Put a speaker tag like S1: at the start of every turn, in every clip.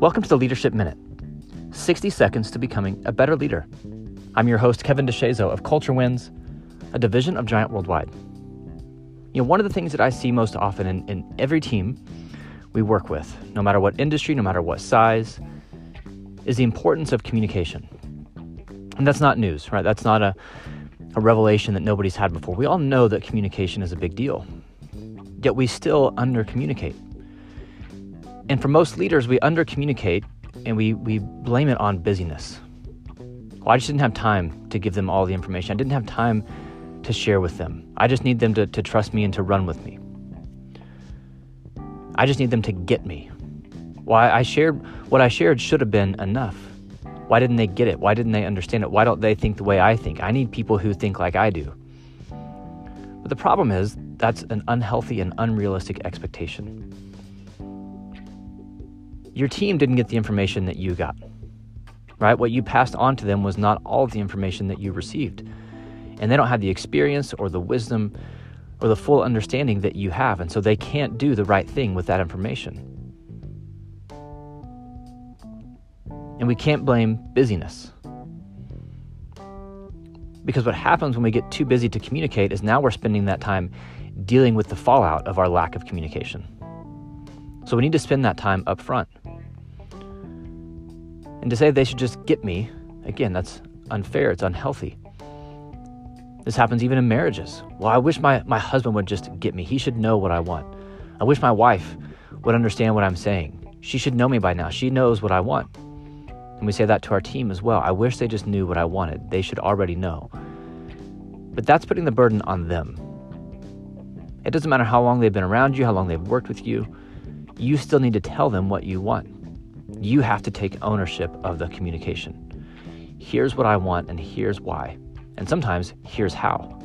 S1: Welcome to the Leadership Minute 60 seconds to becoming a better leader. I'm your host, Kevin DeShazo of Culture Wins, a division of Giant Worldwide. You know, one of the things that I see most often in, in every team we work with, no matter what industry, no matter what size, is the importance of communication. And that's not news, right? That's not a, a revelation that nobody's had before. We all know that communication is a big deal, yet we still under communicate. And for most leaders, we under communicate and we, we blame it on busyness. Well, I just didn't have time to give them all the information. I didn't have time to share with them. I just need them to, to trust me and to run with me. I just need them to get me. Why I shared what I shared should have been enough. Why didn't they get it? Why didn't they understand it? Why don't they think the way I think? I need people who think like I do. But the problem is that's an unhealthy and unrealistic expectation your team didn't get the information that you got, right? What you passed on to them was not all of the information that you received. And they don't have the experience or the wisdom or the full understanding that you have. And so they can't do the right thing with that information. And we can't blame busyness. Because what happens when we get too busy to communicate is now we're spending that time dealing with the fallout of our lack of communication. So we need to spend that time up front. And to say they should just get me, again, that's unfair, it's unhealthy. This happens even in marriages. Well, I wish my, my husband would just get me. He should know what I want. I wish my wife would understand what I'm saying. She should know me by now. She knows what I want. And we say that to our team as well. I wish they just knew what I wanted. They should already know. But that's putting the burden on them. It doesn't matter how long they've been around you, how long they've worked with you. You still need to tell them what you want you have to take ownership of the communication. Here's what I want, and here's why. And sometimes, here's how.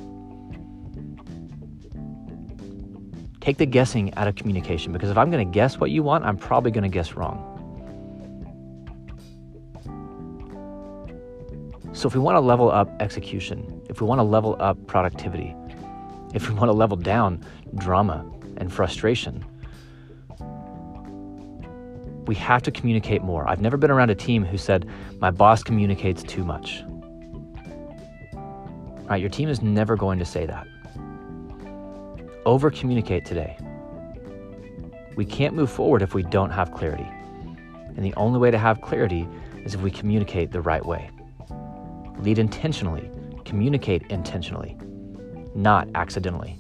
S1: Take the guessing out of communication because if I'm going to guess what you want, I'm probably going to guess wrong. So, if we want to level up execution, if we want to level up productivity, if we want to level down drama and frustration, we have to communicate more. I've never been around a team who said, my boss communicates too much. Right? Your team is never going to say that. Over communicate today. We can't move forward if we don't have clarity. And the only way to have clarity is if we communicate the right way. Lead intentionally, communicate intentionally, not accidentally.